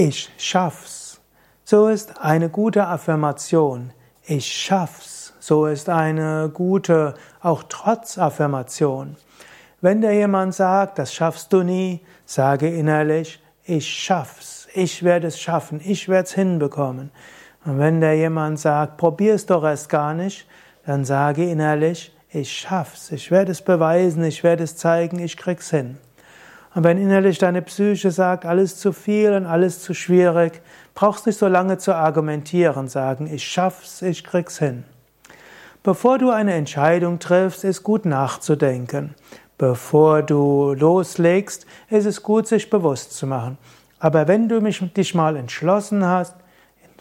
Ich schaff's. So ist eine gute Affirmation. Ich schaff's. So ist eine gute, auch Trotz-Affirmation. Wenn dir jemand sagt, das schaffst du nie, sage innerlich, ich schaff's. Ich werde es schaffen. Ich werde es hinbekommen. Und wenn dir jemand sagt, probier's doch erst gar nicht, dann sage innerlich, ich schaff's. Ich werde es beweisen. Ich werde es zeigen. Ich krieg's hin. Und wenn innerlich deine Psyche sagt, alles zu viel und alles zu schwierig, brauchst du nicht so lange zu argumentieren, sagen, ich schaff's, ich krieg's hin. Bevor du eine Entscheidung triffst, ist gut nachzudenken. Bevor du loslegst, ist es gut, sich bewusst zu machen. Aber wenn du dich mal entschlossen hast,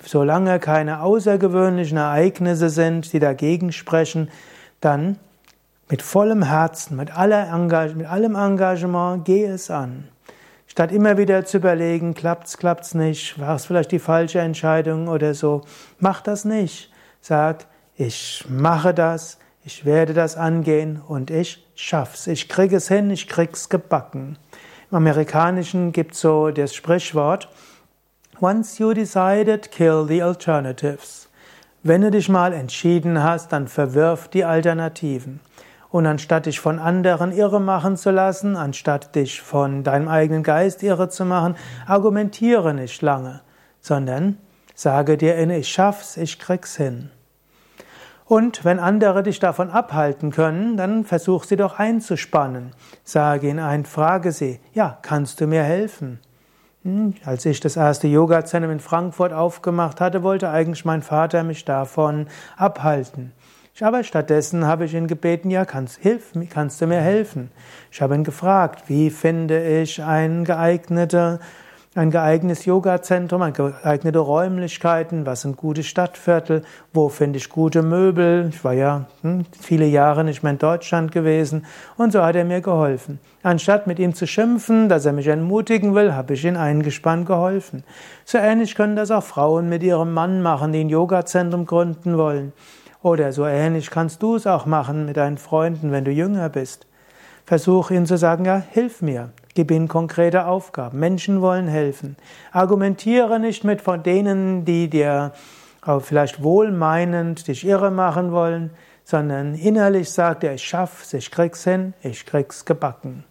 solange keine außergewöhnlichen Ereignisse sind, die dagegen sprechen, dann mit vollem Herzen, mit, mit allem Engagement, geh es an. Statt immer wieder zu überlegen, klappt's, klappt's nicht, war es vielleicht die falsche Entscheidung oder so, mach das nicht. Sag, ich mache das, ich werde das angehen und ich schaff's. Ich krieg es hin, ich krieg's gebacken. Im Amerikanischen gibt's so das Sprichwort, Once you decided, kill the alternatives. Wenn du dich mal entschieden hast, dann verwirf die Alternativen. Und anstatt dich von anderen irre machen zu lassen, anstatt dich von deinem eigenen Geist irre zu machen, argumentiere nicht lange, sondern sage dir in, ich schaff's, ich krieg's hin. Und wenn andere dich davon abhalten können, dann versuch sie doch einzuspannen. Sage ihnen ein, frage sie, ja, kannst du mir helfen? Hm, als ich das erste Yoga-Zentrum in Frankfurt aufgemacht hatte, wollte eigentlich mein Vater mich davon abhalten. Aber stattdessen habe ich ihn gebeten, ja, kannst, hilf, kannst du mir helfen? Ich habe ihn gefragt, wie finde ich ein geeigneter ein geeignetes Yoga-Zentrum, geeignete Räumlichkeiten, was sind gute Stadtviertel, wo finde ich gute Möbel. Ich war ja hm, viele Jahre nicht mehr in Deutschland gewesen und so hat er mir geholfen. Anstatt mit ihm zu schimpfen, dass er mich entmutigen will, habe ich ihm eingespannt geholfen. So ähnlich können das auch Frauen mit ihrem Mann machen, die ein Yoga-Zentrum gründen wollen. Oder so ähnlich kannst du es auch machen mit deinen Freunden, wenn du jünger bist. Versuch ihnen zu sagen, ja, hilf mir. Gib ihnen konkrete Aufgaben. Menschen wollen helfen. Argumentiere nicht mit von denen, die dir vielleicht wohlmeinend dich irre machen wollen, sondern innerlich sagt er, ich schaff's, ich krieg's hin, ich krieg's gebacken.